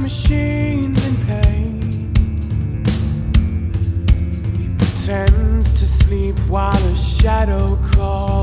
machines in pain. He pretends to sleep while a shadow crawls.